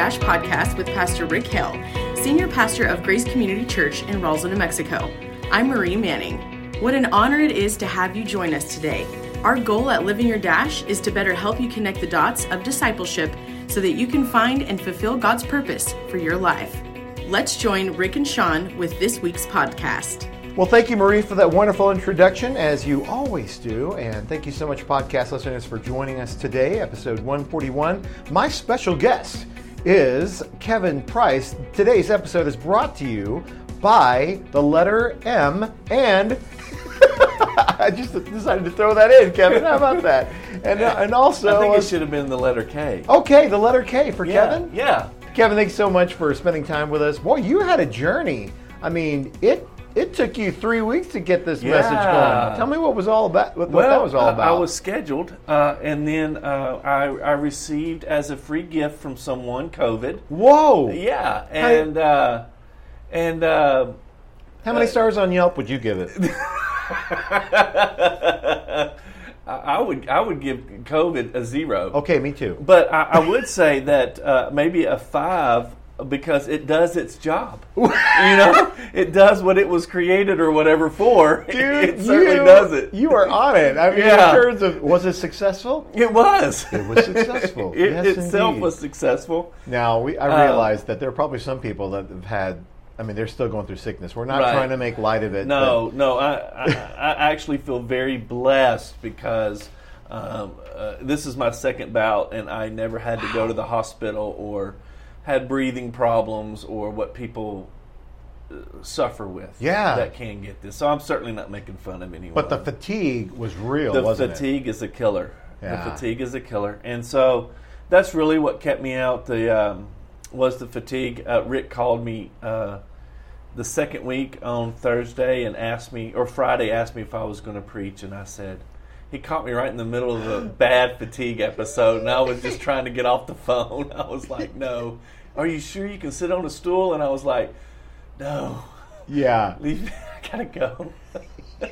Dash podcast with Pastor Rick Hill, Senior Pastor of Grace Community Church in Roswell, New Mexico. I'm Marie Manning. What an honor it is to have you join us today. Our goal at Living Your Dash is to better help you connect the dots of discipleship so that you can find and fulfill God's purpose for your life. Let's join Rick and Sean with this week's podcast. Well, thank you, Marie, for that wonderful introduction, as you always do. And thank you so much, podcast listeners, for joining us today, episode 141. My special guest is Kevin Price. Today's episode is brought to you by the letter M and. I just decided to throw that in, Kevin. How about that? And, uh, and also. I think it should have been the letter K. Okay, the letter K for yeah, Kevin. Yeah. Kevin, thanks so much for spending time with us. Boy, you had a journey. I mean, it it took you three weeks to get this Yeah. message going. Tell me what was all about. What, what Well, that was all about. I was scheduled, uh, and then uh, I, I received as a free gift from someone COVID. Whoa! Yeah, and uh, and uh, How many stars on Yelp would you give it? I, I would I would give COVID a zero. Okay, me too. But I, I would say that uh, maybe a five because it does its job. you know, it does what it was created or whatever for. Dude, it certainly you, does it. You are on it. I mean, Yeah. in terms of was it successful? It was. It was successful. it Yes, itself indeed. was successful. Now we, I Uh, realized that there are probably some people that have had. I mean, they're still going through sickness. We're not Right. trying to make light of it. No, no, I, I, I actually feel very blessed because um, uh, this is my second bout, and I never had to go to the hospital or had breathing problems or what people uh, suffer with. Yeah. that can get this. So I'm certainly not making fun of anyone. But the fatigue was real, the fatigue is a killer. Yeah. The fatigue is a killer, and so that's really what kept me out. The um, was the fatigue. Uh, Rick called me uh, the second week on Thursday and asked me, or Friday asked me if I was going to preach, and I said. He caught me right in the middle of a bad fatigue episode, and I was just trying to get off the phone. I was like, "No, are you sure you can sit on a stool?" And I was like, "No. Yeah. leave me. I gotta go."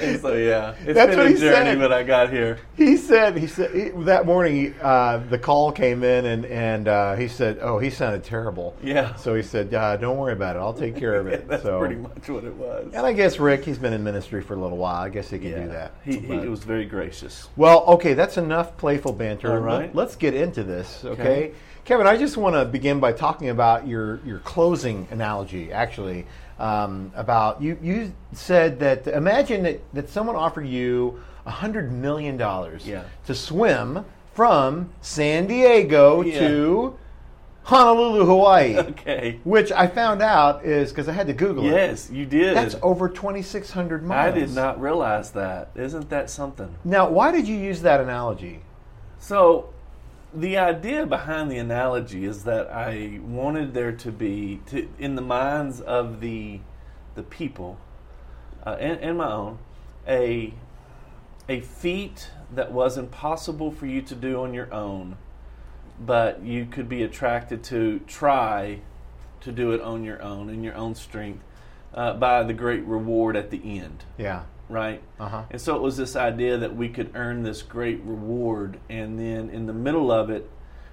and so yeah, it's That's been what a he journey, said. but I got here. He said he said he, that morning uh, the call came in and and uh, he said oh he sounded terrible Yeah. so he said uh, don't worry about it I'll take care of it That's so pretty much what it was. and I guess Rick he's been in ministry for a little while I guess he can yeah, do that he, he was very gracious. well okay that's enough playful banter All right. Let, us get into this okay? Okay. Kevin I just want to begin by talking about your your closing analogy actually um, about you you said that imagine that, that someone offered you a hundred million dollars Yeah. to swim from San Diego Yeah. to Honolulu, Hawaii. Okay. Which I found out is because I had to Google it. Yes, you did. That's over 2,600 miles. I did not realize that. Isn't that something? Now, why did you use that analogy? So, the idea behind the analogy is that I wanted there to be, to, in the minds of the the people, uh, and, and my own, a a feat that was impossible for you to do on your own, but you could be attracted to try to do it on your own in your own strength uh, by the great reward at the end Yeah. Right? Uh-huh. And so it was this idea that we could earn this great reward, and then in the middle of it,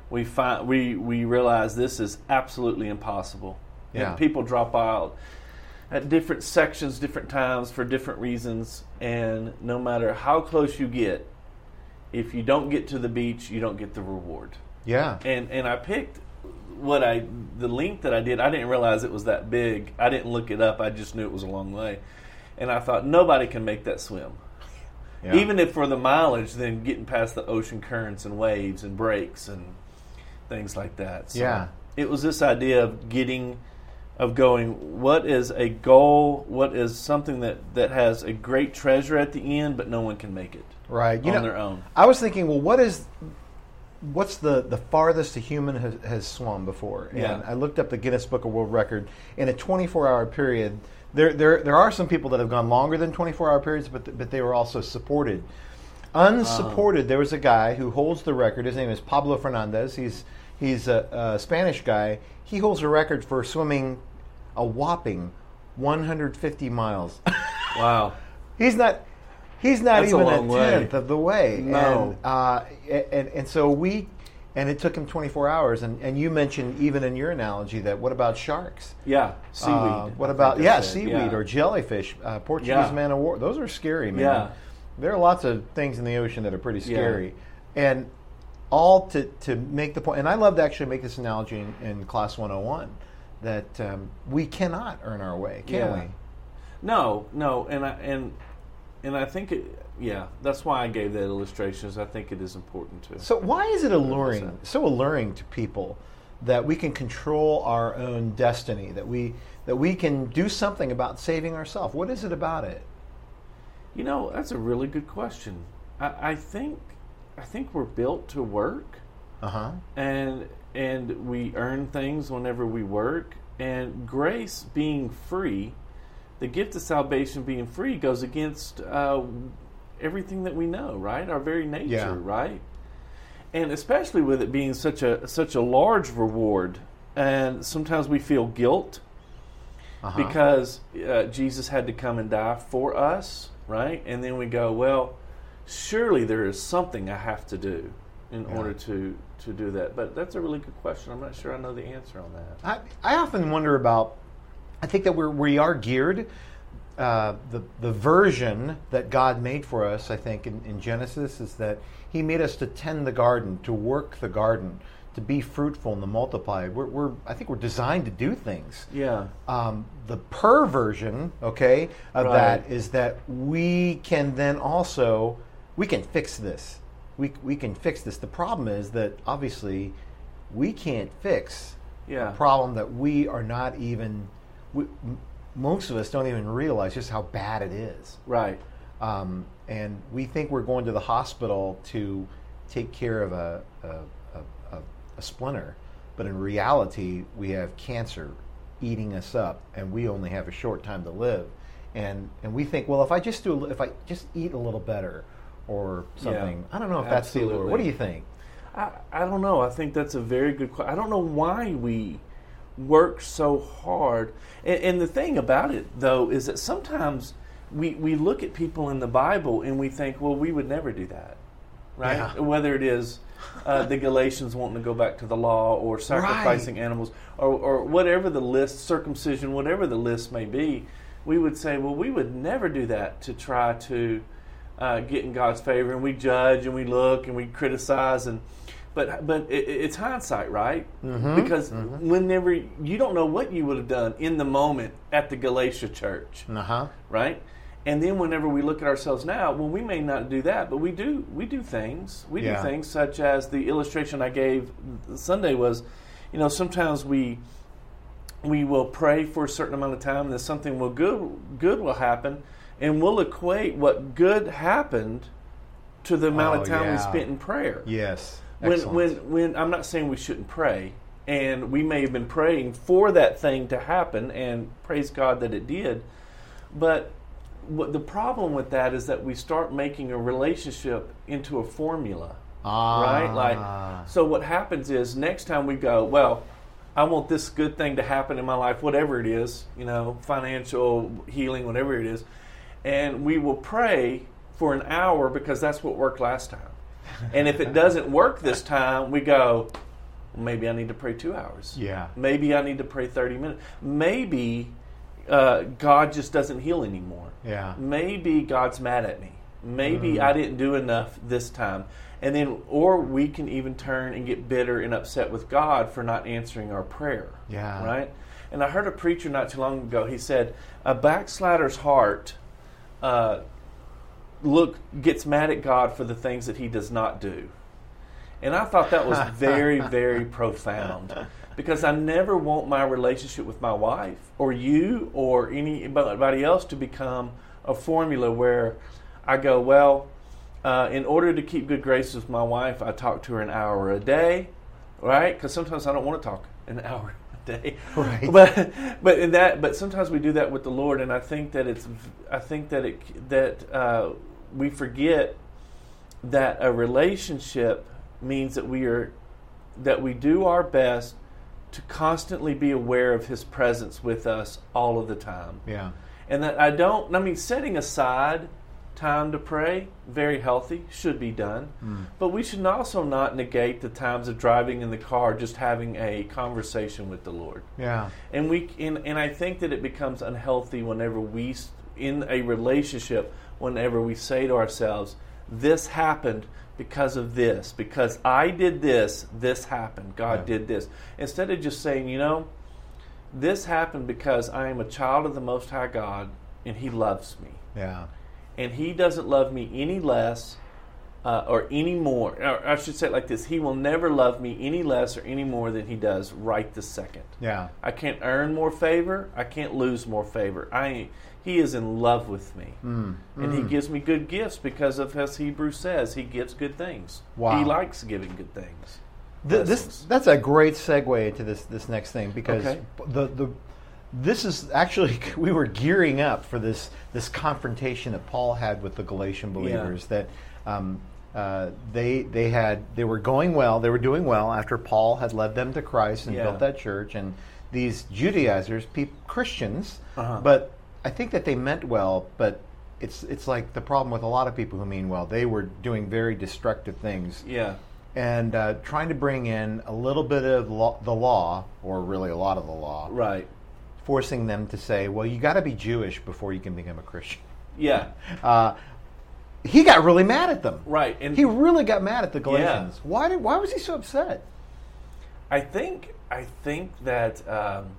we find we we realize this is absolutely impossible. Yeah. And people drop out at different sections, different times for different reasons, and no matter how close you get, if you don't get to the beach, you don't get the reward. Yeah. And and I picked what I the link that I did. I didn't realize it was that big. I didn't look it up. I just knew it was a long way. And I thought nobody can make that swim. Yeah. Even if for the mileage, then getting past the ocean currents and waves and breaks and things like that. So Yeah. It was this idea of getting of going what is a goal, what is something that, that has a great treasure at the end, but no one can make it right. You on know, their own. I was thinking, well, what is what's the, the farthest a human has, has swum before? And Yeah. I looked up the Guinness Book of World Record in a 24 hour period. There, there, there are some people that have gone longer than 24 hour periods, but, but they were also supported. Unsupported, there was a guy who holds the record. His name is Pablo Fernandez. He's, he's a, a Spanish guy. He holds a record for swimming a whopping 150 miles. Wow. He's not. He's not That's a even a, way. tenth of the way. No. And, uh, and and so we, and it took him 24 hours. And, and you mentioned even in your analogy that what about sharks? Yeah, seaweed. Uh, what about yeah, seaweed Yeah. or jellyfish? Uh, Portuguese Yeah. man of war. Those are scary, man. Yeah. There are lots of things in the ocean that are pretty scary, yeah. and all to to make the point. And I love to actually make this analogy in, in class 101 that um, we cannot earn our way, can we? No, no, and I and and I think it. Yeah, that's why I gave that illustration. Is I think it is important to. So why is it alluring, so alluring to people that we can control our own destiny, that we that we can do something about saving ourselves? What is it about it? You know, that's a really good question. I, I think I think we're built to work, Uh huh. and and we earn things whenever we work. And grace being free, the gift of salvation being free, goes against uh, everything that we know, right? Our very nature, Yeah. right? And especially with it being such a such a large reward, and sometimes we feel guilt Uh-huh. because uh, Jesus had to come and die for us, right? And then we go, well, surely there is something I have to do in Yeah. order to to do that. But that's a really good question. I'm not sure I know the answer on that. I, I often wonder about. I think that we're, we are geared. Uh, the the version that God made for us, I think, in, in Genesis, is that He made us to tend the garden, to work the garden, to be fruitful and to multiply. We're, we're I think we're designed to do things. Yeah, Um, the per version, okay, of Right. that is that we can then also we can fix this. We we can fix this. The problem is that obviously we can't fix yeah, a problem that we are not even. We, m- most of us don't even realize just how bad it is, right. um, and we think we're going to the hospital to take care of a a, a, a, a splinter, but in reality, we have cancer eating us up, and we only have a short time to live, and and we think, well, if I just do, if I just eat a little better, or something, I don't know if that's the allure. What do you think? I, I don't know. I think that's a very good question. I don't know why we work so hard. And, and the thing about it, though, is that sometimes we, we look at people in the Bible and we think, well, we would never do that. Right? Yeah. Whether it is uh, the Galatians wanting to go back to the law or sacrificing animals or, or whatever the list, circumcision, whatever the list may be, we would say, well, we would never do that to try to uh, get in God's favor, and we judge and we look and we criticize and. But but it, it's hindsight, right? Mm-hmm. Because whenever you don't know what you would have done in the moment at the Galatia church, Uh huh. right? And then whenever we look at ourselves now, well, we may not do that, but we do we do things. We Yeah. do things such as the illustration I gave Sunday was, you know, sometimes we we will pray for a certain amount of time, and something will good good will happen, and we'll equate what good happened to the amount Oh, of time we spent in prayer Yes. When when when I'm not saying we shouldn't pray, and we may have been praying for that thing to happen, and praise God that it did, but what the problem with that is that we start making a relationship into a formula, ah, right? Like, so what happens is next time we go, well, I want this good thing to happen in my life, whatever it is, you know, financial healing, whatever it is, and we will pray for an hour because that's what worked last time. And if it doesn't work this time, we go, maybe I need to pray two hours. Yeah. Maybe I need to pray 30 minutes. Maybe uh, God just doesn't heal anymore. Yeah. Maybe God's mad at me. Maybe Mm. I didn't do enough this time. And then, or we can even turn and get bitter and upset with God for not answering our prayer. Yeah. Right? And I heard a preacher not too long ago, he said, A backslider's heart uh, look gets mad at God for the things that he does not do. And I thought that was very, very profound because I never want my relationship with my wife or you or anybody else to become a formula where I go, well, uh, in order to keep good graces with my wife, I talk to her an hour a day, right? Because sometimes I don't want to talk an hour a day, Right. But but in that, but sometimes we do that with the Lord, and I think that it's, I think that it that uh, we forget that a relationship means that we are that we do our best to constantly be aware of his presence with us all of the time Yeah. and that I don't I mean setting aside time to pray, very healthy, should be done. Hmm. But we should also not negate the times of driving in the car, just having a conversation with the Lord. Yeah. And we and, and I think that it becomes unhealthy whenever we in a relationship whenever we say to ourselves, "This happened because of this, because I did this, this happened. God Yeah. did this." Instead of just saying, "You know, this happened because I am a child of the Most High God, and He loves me, Yeah. and He doesn't love me any less." Uh, or any more, or I should say it like this: He will never love me any less or any more than He does right this second. Yeah. I can't earn more favor. I can't lose more favor. I he is in love with me, Mm. and he gives me good gifts because of as Hebrew says, he gives good things. Wow. He likes giving good things. Th- this, that's a great segue into this this next thing because Okay. the the this is actually we were gearing up for this this confrontation that Paul had with the Galatian believers that um, uh, they they had they were going well they were doing well after Paul had led them to Christ and Yeah. built that church and these Judaizers peop Christians Uh-huh. but I think that they meant well but it's it's like the problem with a lot of people who mean well they were doing very destructive things Yeah, and uh, trying to bring in a little bit of law, the law, or really a lot of the law, right. forcing them to say, "Well, you got to be Jewish before you can become a Christian." Yeah, Uh, he got really mad at them. right. And He really got mad at the Galatians. Why did? Why was he so upset? I think I think that um,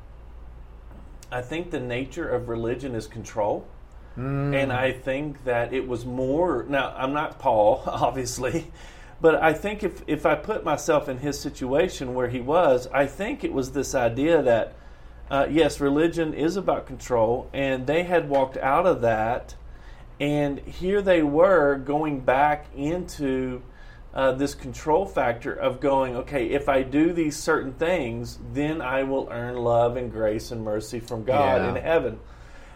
I think the nature of religion is control. And I think that it was more. Now, I'm not Paul, obviously, but I think if, if I put myself in his situation where he was, I think it was this idea that, uh, yes, religion is about control, and they had walked out of that, and here they were going back into uh, this control factor of going, okay, if I do these certain things, then I will earn love and grace and mercy from God Yeah. in heaven.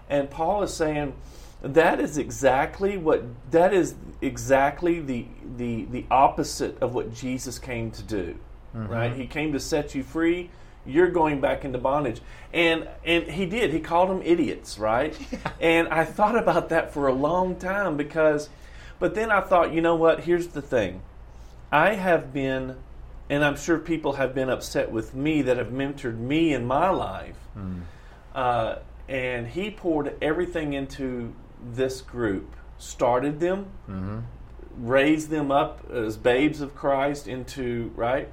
And Paul is saying that is exactly what that is exactly the the the opposite of what Jesus came to do. Right? He came to set you free. You're going back into bondage. And and he did. He called them idiots, right? And I thought about that for a long time because but then I thought, you know what? Here's the thing. I have been and I'm sure people have been upset with me that have mentored me in my life. Uh, and he poured everything into this group, started them, raised them up as babes of Christ into right,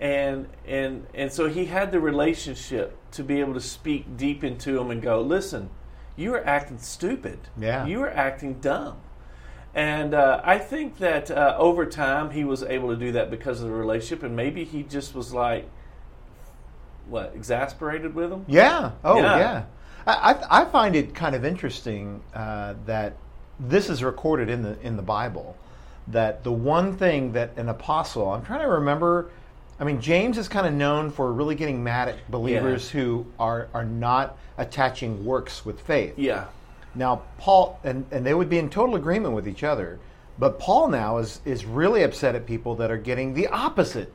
and and and so he had the relationship to be able to speak deep into them and go, listen, you are acting stupid. Yeah. you are acting dumb. And uh, I think that uh, over time he was able to do that because of the relationship, and maybe he just was like, what, exasperated with them? Yeah. Oh, Yeah. yeah. I, I, I find it kind of interesting uh, that this is recorded in the in the Bible. That the one thing that an apostle, I'm trying to remember. I mean, James is kind of known for really getting mad at believers who are are not attaching works with faith. Yeah, Now, Paul, and, and they would be in total agreement with each other, but Paul now is, is really upset at people that are getting the opposite.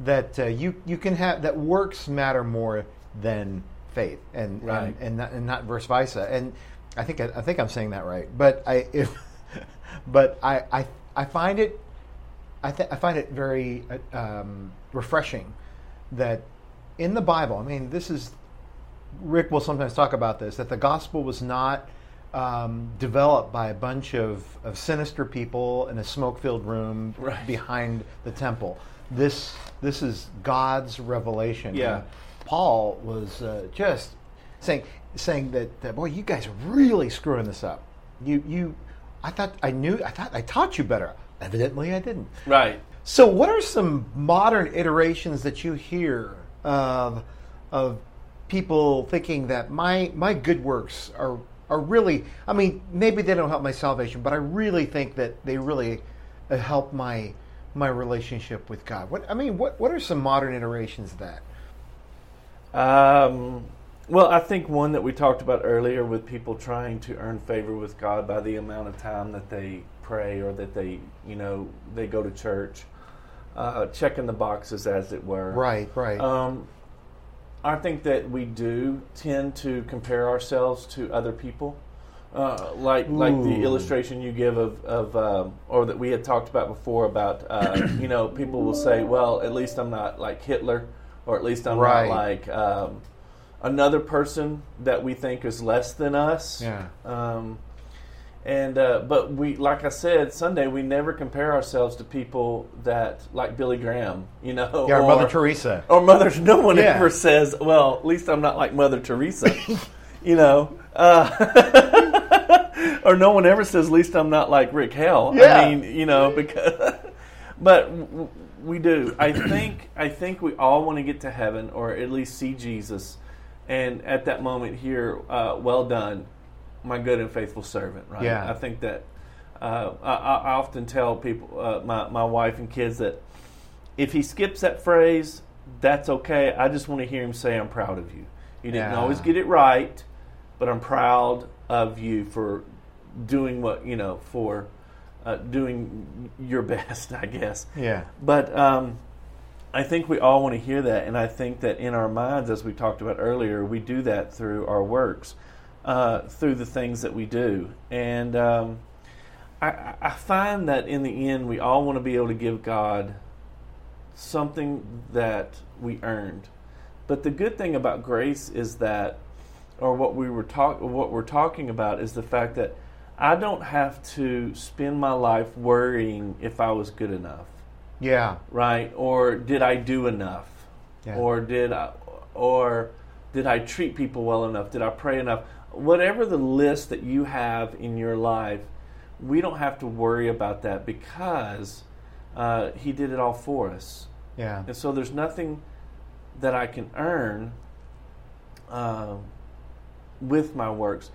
That uh, you, you can have, that works matter more than faith, and, Right. and, and, not, and not verse versa. And I think, I, I think I'm saying that right. But I, if, but I, I, I find it, I, th- I find it very uh, um, refreshing that in the Bible, I mean, this is Rick will sometimes talk about this that the gospel was not um, developed by a bunch of, of sinister people in a smoke filled room Right. behind the temple. This this is God's revelation. Yeah. And Paul was uh, just saying saying that, that boy, you guys are really screwing this up. You you I thought I knew I thought I taught you better. Evidently I didn't. right. So, what are some modern iterations that you hear of of people thinking that my my good works are are really? I mean, maybe they don't help my salvation, but I really think that they really uh, help my my relationship with God. What I mean, what what are some modern iterations of that? Um, well, I think one that we talked about earlier with people trying to earn favor with God by the amount of time that they pray or that they, you know, they go to church, uh, checking the boxes, as it were. Right, right. Um, I think that we do tend to compare ourselves to other people. Uh, like like the illustration you give of, of um, or that we had talked about before about uh, you know people will say well at least I'm not like Hitler or at least I'm Right. not like um, another person that we think is less than us Yeah. um, and uh, but we like I said Sunday we never compare ourselves to people that like Billy Graham you know Yeah, our or, Mother Teresa. or Mother no one Yeah. ever says well at least I'm not like Mother Teresa you know uh, or no one ever says, "At least I'm not like Rick Hill." Yeah. I mean, you know, because but we do. I think I think we all want to get to heaven, or at least see Jesus, and at that moment here, uh, well done, my good and faithful servant. Right? Yeah. I think that uh, I, I often tell people, uh, my my wife and kids, that if he skips that phrase, that's okay. I just want to hear him say, "I'm proud of you." You didn't Yeah. always get it right, but I'm proud of you for doing what you know for uh, doing your best, I guess. Yeah. But um, I think we all want to hear that, and I think that in our minds, as we talked about earlier, we do that through our works, uh, through the things that we do, and um, I- I, find that in the end, we all want to be able to give God something that we earned. But the good thing about grace is that, or what we were talk, what we're talking about is the fact that I don't have to spend my life worrying if I was good enough Yeah. right? Or did I do enough? Yeah. Or did I, or did I treat people well enough? Did I pray enough? Whatever the list that you have in your life, we don't have to worry about that because uh, He did it all for us, Yeah. and so there's nothing that I can earn um, with my works,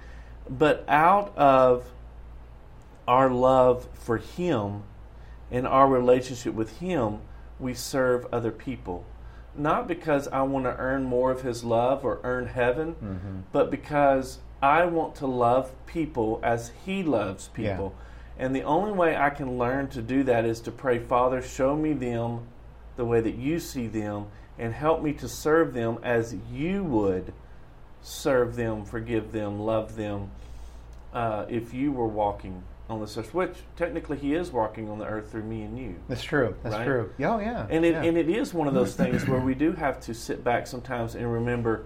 but out of our love for Him and our relationship with Him, we serve other people. Not because I want to earn more of His love or earn heaven, but because I want to love people as He loves Yeah. people. And the only way I can learn to do that is to pray, Father, show me them the way that you see them, and help me to serve them as you would serve them, forgive them, love them, uh, if you were walking on this earth, which technically He is walking on the earth through me and you. That's true. That's Right? true. Oh, yeah. And it, yeah. and it is one of those things where we do have to sit back sometimes and remember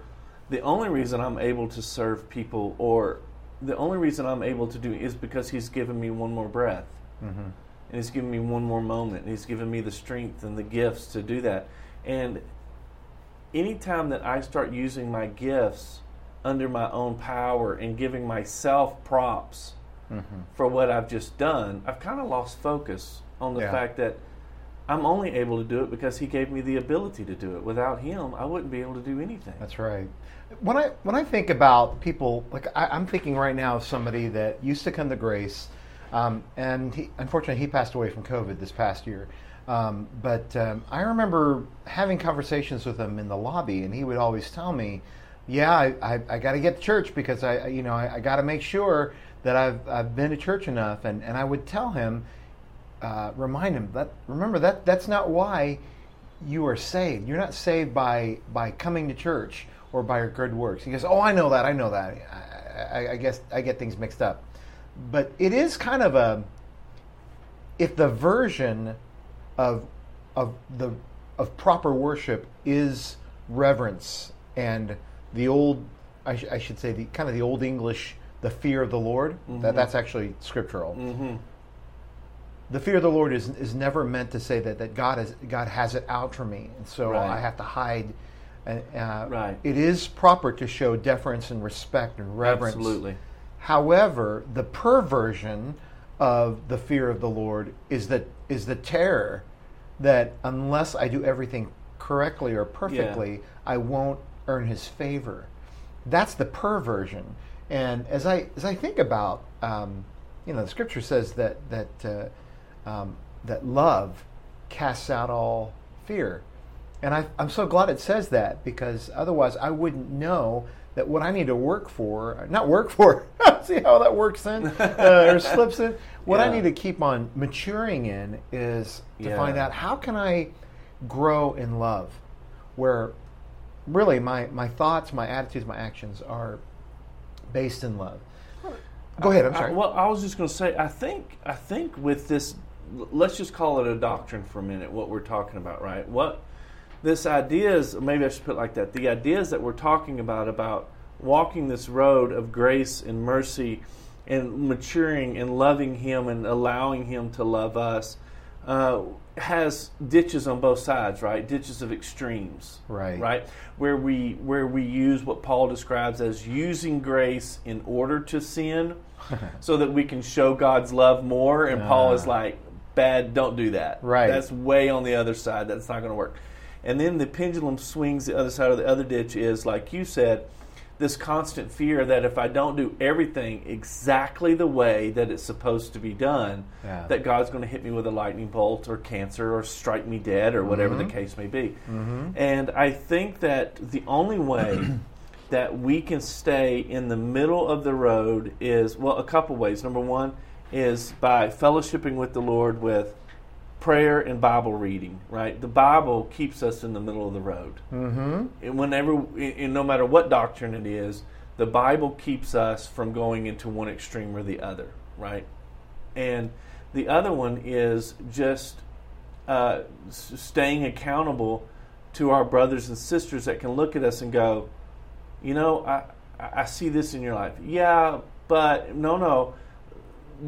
the only reason I'm able to serve people or the only reason I'm able to do it is because He's given me one more breath. Mm-hmm. And He's given me one more moment. And He's given me the strength and the gifts to do that. And anytime that I start using my gifts under my own power and giving myself props Mm-hmm. for what I've just done, I've kind of lost focus on the Yeah. fact that I'm only able to do it because He gave me the ability to do it. Without Him, I wouldn't be able to do anything. That's right. When I when I think about people, like I, I'm thinking right now of somebody that used to come to Grace, um, and he, unfortunately he passed away from COVID this past year. Um, but um, I remember having conversations with him in the lobby, and he would always tell me, "Yeah, I, I, I got to get to church because I, I- you know, I, I got to make sure that I've I've been to church enough." And and I would tell him, uh, remind him that remember that that's not why you are saved. You're not saved by by coming to church or by your good works. He goes, "Oh, I know that. I know that. I, I, I guess I get things mixed up." But it is kind of a if the version of of the of proper worship is reverence and the old I, sh- I should say the kind of the old English the fear of the Lord that that's actually scriptural Mm-hmm. The fear of the Lord is is never meant to say that that God is God has it out for me, and so Right. I have to hide. And uh, Right. it is proper to show deference and respect and reverence. Absolutely. However, the perversion of the fear of the Lord is that is the terror that unless I do everything correctly or perfectly, I won't earn His favor. That's the perversion. And as I as I think about, um, you know, the Scripture says that that uh, um, that love casts out all fear. And I, I'm so glad it says that because otherwise I wouldn't know that what I need to work for, not work for, see how that works in uh, or slips in. What I need to keep on maturing in is to Yeah. find out how can I grow in love, where really my, my thoughts, my attitudes, my actions are based in love. Go ahead. I'm I- sorry. well, I was just going to say, I think, I think with this, let's just call it a doctrine for a minute. What we're talking about, right? What this idea is, maybe I should put it like that. The ideas that we're talking about about walking this road of grace and mercy, and maturing and loving Him and allowing Him to love us, uh, has ditches on both sides, right? Ditches of extremes, Right. Right, where we where we use what Paul describes as using grace in order to sin, so that we can show God's love more. And Paul is Ah. like, "Bad, don't do that. Right. That's way on the other side. That's not going to work." And then the pendulum swings the other side of the other ditch is like you said, this constant fear that if I don't do everything exactly the way that it's supposed to be done, Yeah. that God's going to hit me with a lightning bolt or cancer or strike me dead or whatever the mm-hmm. case may be. Mm-hmm. And I think that the only way that we can stay in the middle of the road is, well, a couple ways. Number one is by fellowshipping with the Lord with prayer and Bible reading, right? The Bible keeps us in the middle of the road. mm-hmm. And whenever, and no matter what doctrine it is, the Bible keeps us from going into one extreme or the other, right? And the other one is just uh, staying accountable to our brothers and sisters that can look at us and go, you know, I, I I see this in your life. Yeah, but no, no.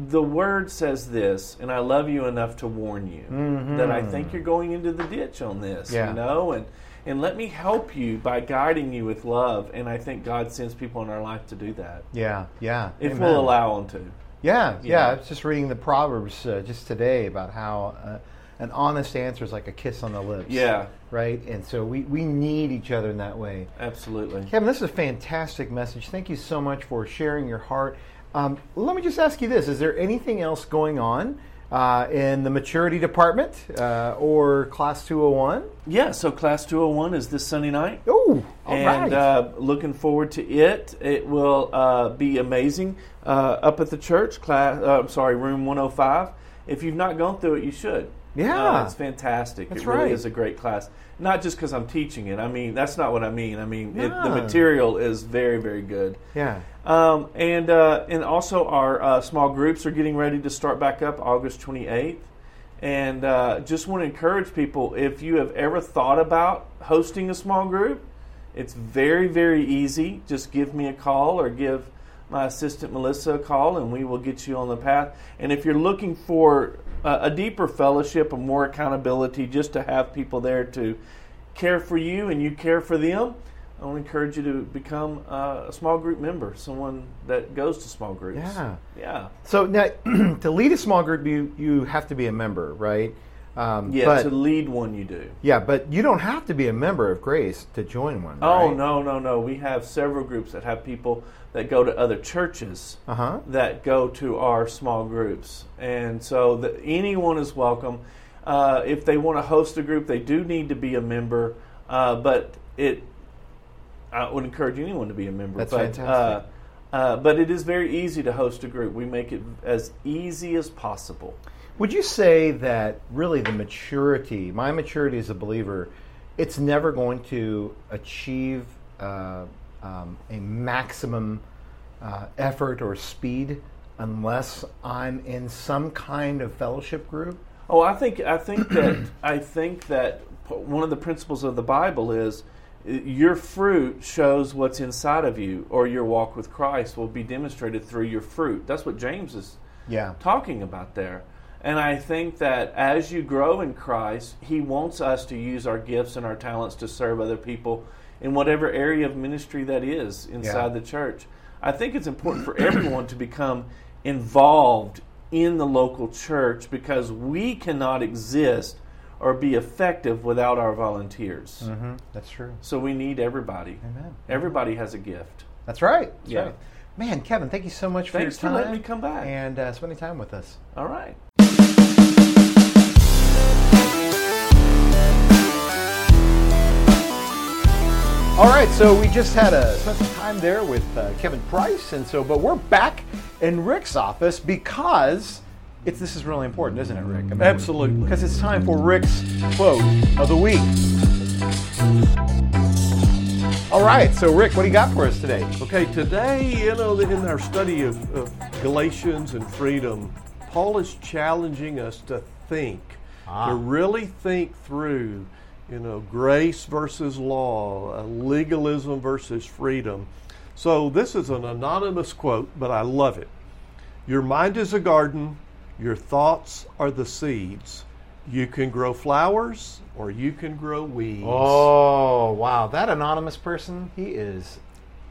The word says this, and I love you enough to warn you that I think you're going into the ditch on this. Yeah. You know, and and let me help you by guiding you with love. And I think God sends people in our life to do that Yeah. Yeah. if Amen. we'll allow them to. Yeah, yeah. know? I was just reading the Proverbs uh, just today about how uh, an honest answer is like a kiss on the lips. Yeah, Right? And so we, we need each other in that way. absolutely. Kevin, this is a fantastic message. Thank you so much for sharing your heart. Um, let me just ask you this Is there anything else going on uh, in the maturity department uh, or class 201? Yeah. So class 201 is this Sunday night. Oh, all right. and uh, looking forward to it. It will uh, be amazing uh, up at the church. Class, uh, I'm sorry, room 105. If you've not gone through it, you should. Yeah. It's fantastic. That's it really right. is a great class. Not just because I'm teaching it. I mean, that's not what I mean. I mean, it, the material is very, very good. yeah. Um, and uh, and also our uh, small groups are getting ready to start back up August 28th. And uh, just want to encourage people if you have ever thought about hosting a small group, it's very very easy. Just give me a call or give my assistant Melissa a call, and we will get you on the path. And if you're looking for a deeper fellowship, and more accountability, just to have people there to care for you and you care for them, I want to encourage you to become uh, a small group member, someone that goes to small groups. Yeah. Yeah. So now, to lead a small group, you, you have to be a member, right? Um, Yeah, but, to lead one you do. yeah, but you don't have to be a member of Grace to join one. Oh, right? no, no, no. We have several groups that have people that go to other churches Uh huh. that go to our small groups. And so the, anyone is welcome. Uh, if they want to host a group, they do need to be a member, uh, but it I would encourage anyone to be a member. That's but, fantastic. Uh, uh, but it is very easy to host a group. We make it as easy as possible. Would you say that really the maturity, my maturity as a believer, it's never going to achieve uh, um, a maximum uh, effort or speed unless I'm in some kind of fellowship group? Oh, I think I think that I think that one of the principles of the Bible is your fruit shows what's inside of you, or your walk with Christ will be demonstrated through your fruit. That's what James is Yeah. talking about there. And I think that as you grow in Christ, He wants us to use our gifts and our talents to serve other people in whatever area of ministry that is inside Yeah. the church. I think it's important for everyone to become involved in the local church because we cannot exist or be effective without our volunteers. Mm-hmm. That's true. So we need everybody. Amen. Everybody has a gift. That's right. That's Yeah. right. Man, Kevin, thank you so much for Thanks your for time. letting me come back. And uh, spending time with us. All right. All right, so we just had a spent some time there with uh, Kevin Price, and so but we're back in Rick's office because it's this is really important, isn't it, Rick? I mean, Absolutely. Because it's time for Rick's quote of the week. All right, so Rick, what do you got for us today? Okay, today, you know, in our study of, of Galatians and freedom, Paul is challenging us to think, Ah. to really think through, you know, grace versus law, uh, legalism versus freedom. So this is an anonymous quote, but I love it. Your mind is a garden, your thoughts are the seeds. You can grow flowers or you can grow weeds. Oh, wow. That anonymous person, he is,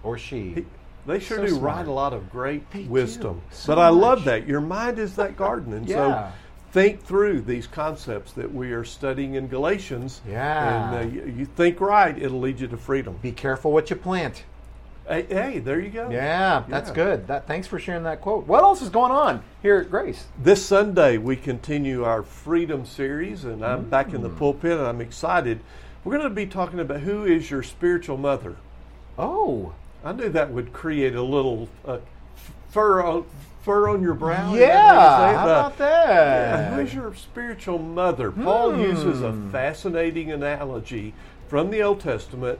or she. They sure So do smart. write a lot of great They wisdom. So but I love that. Your mind is that garden. And Yeah. so think through these concepts that we are studying in Galatians. Yeah. And uh, you, you think right, it'll lead you to freedom. Be careful what you plant. Hey, hey there you go. Yeah, that's Yeah. good. That, thanks for sharing that quote. What else is going on here at Grace? This Sunday, we continue our freedom series, and I'm back in the Mm. pulpit, and I'm excited. We're going to be talking about who is your spiritual mother. Oh, I knew that would create a little uh, fur, on, fur on your brow. Yeah. how you say it? How about that? Yeah, who's your spiritual mother? Paul uses a Hmm. fascinating analogy from the Old Testament,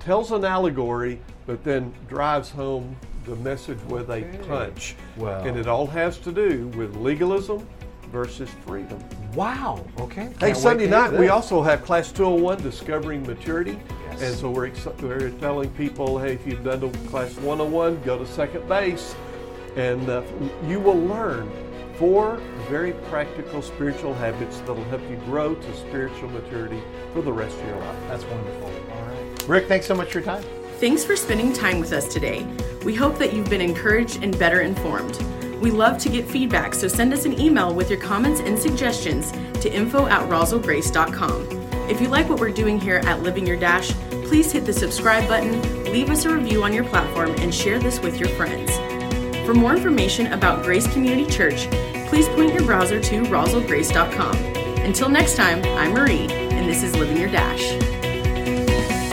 tells an allegory, but then drives home the message with a punch. Well. And it all has to do with legalism versus freedom. Wow. Okay. Hey, Can't wait Sunday night we also have Class 201 Discovering Maturity. Yes. And so we're, ex- we're telling people, hey, if you've done the Class 101, go to second base. And uh, you will learn four very practical spiritual habits that will help you grow to spiritual maturity for the rest of your life. That's wonderful. Rick, thanks so much for your time. Thanks for spending time with us today. We hope that you've been encouraged and better informed. We love to get feedback, so send us an email with your comments and suggestions to info at roswellgrace.com. If you like what we're doing here at Living Your Dash, please hit the subscribe button, leave us a review on your platform, and share this with your friends. For more information about Grace Community Church, please point your browser to roswellgrace.com. Until next time, I'm Marie, and this is Living Your Dash.